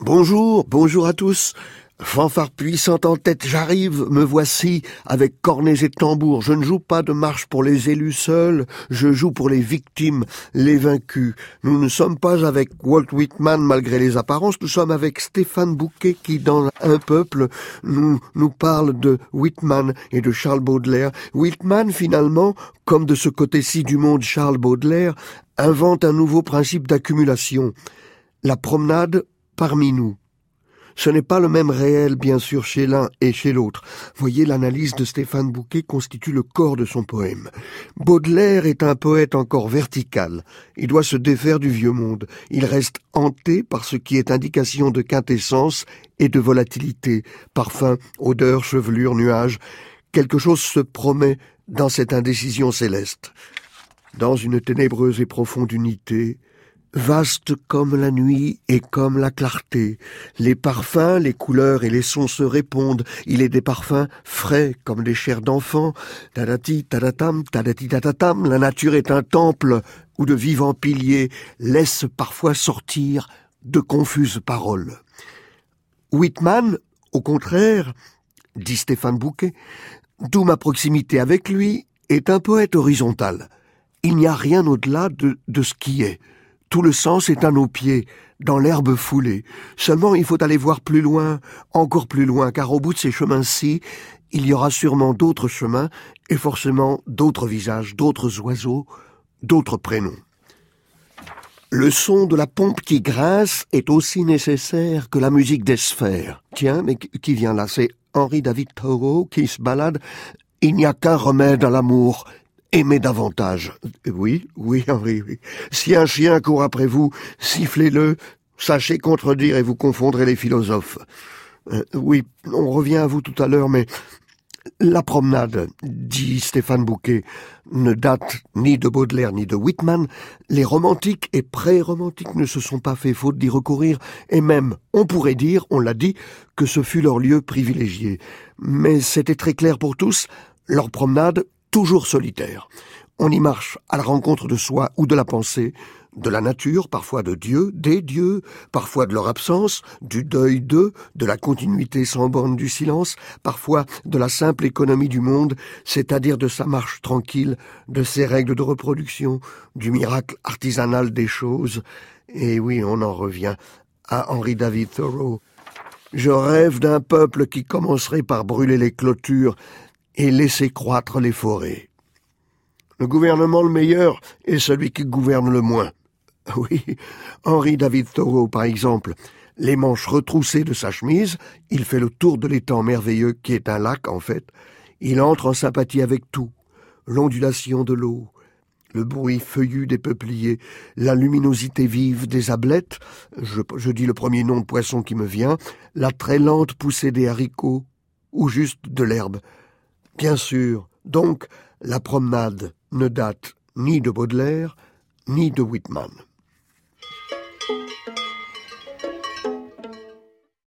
Bonjour, bonjour à tous. Fanfare puissante en tête, j'arrive, me voici, avec cornets et tambours. Je ne joue pas de marche pour les élus seuls, je joue pour les victimes, les vaincus. Nous ne sommes pas avec Walt Whitman malgré les apparences, nous sommes avec Stéphane Bouquet qui, dans Un peuple, nous, nous parle de Whitman et de Charles Baudelaire. Whitman, finalement, comme de ce côté-ci du monde Charles Baudelaire, invente un nouveau principe d'accumulation. La promenade parmi nous. Ce n'est pas le même réel, bien sûr, chez l'un et chez l'autre. Voyez, l'analyse de Stéphane Bouquet constitue le corps de son poème. Baudelaire est un poète encore vertical. Il doit se défaire du vieux monde. Il reste hanté par ce qui est indication de quintessence et de volatilité. Parfum, odeur, chevelure, nuages. Quelque chose se promet dans cette indécision céleste. Dans une ténébreuse et profonde unité, Vaste comme la nuit et comme la clarté, les parfums, les couleurs et les sons se répondent. Il est des parfums frais comme des chairs d'enfants. Tadati, tadatam, tadati, tadatam. La nature est un temple où de vivants piliers laissent parfois sortir de confuses paroles. Whitman, au contraire, dit Stéphane Bouquet, d'où ma proximité avec lui, est un poète horizontal. Il n'y a rien au-delà de, de ce qui est. Tout le sens est à nos pieds, dans l'herbe foulée. Seulement il faut aller voir plus loin, encore plus loin, car au bout de ces chemins-ci, il y aura sûrement d'autres chemins, et forcément d'autres visages, d'autres oiseaux, d'autres prénoms. Le son de la pompe qui grince est aussi nécessaire que la musique des sphères. Tiens, mais qui vient là? C'est Henri David Thoreau qui se balade. Il n'y a qu'un remède à l'amour, Aimez davantage. Oui, oui, Henri, oui. Si un chien court après vous, sifflez-le, sachez contredire et vous confondrez les philosophes. Euh, oui, on revient à vous tout à l'heure, mais la promenade, dit Stéphane Bouquet, ne date ni de Baudelaire ni de Whitman. Les romantiques et pré-romantiques ne se sont pas fait faute d'y recourir, et même, on pourrait dire, on l'a dit, que ce fut leur lieu privilégié. Mais c'était très clair pour tous, leur promenade toujours solitaire. On y marche à la rencontre de soi ou de la pensée, de la nature, parfois de Dieu, des dieux, parfois de leur absence, du deuil d'eux, de la continuité sans borne du silence, parfois de la simple économie du monde, c'est-à-dire de sa marche tranquille, de ses règles de reproduction, du miracle artisanal des choses. Et oui, on en revient à Henry David Thoreau. Je rêve d'un peuple qui commencerait par brûler les clôtures et laisser croître les forêts. Le gouvernement le meilleur est celui qui gouverne le moins. Oui, Henri David Thoreau, par exemple, les manches retroussées de sa chemise, il fait le tour de l'étang merveilleux qui est un lac, en fait. Il entre en sympathie avec tout. L'ondulation de l'eau, le bruit feuillu des peupliers, la luminosité vive des ablettes, je, dis le premier nom de poisson qui me vient, la très lente poussée des haricots, ou juste de l'herbe. Bien sûr, donc, la promenade ne date ni de Baudelaire, ni de Whitman.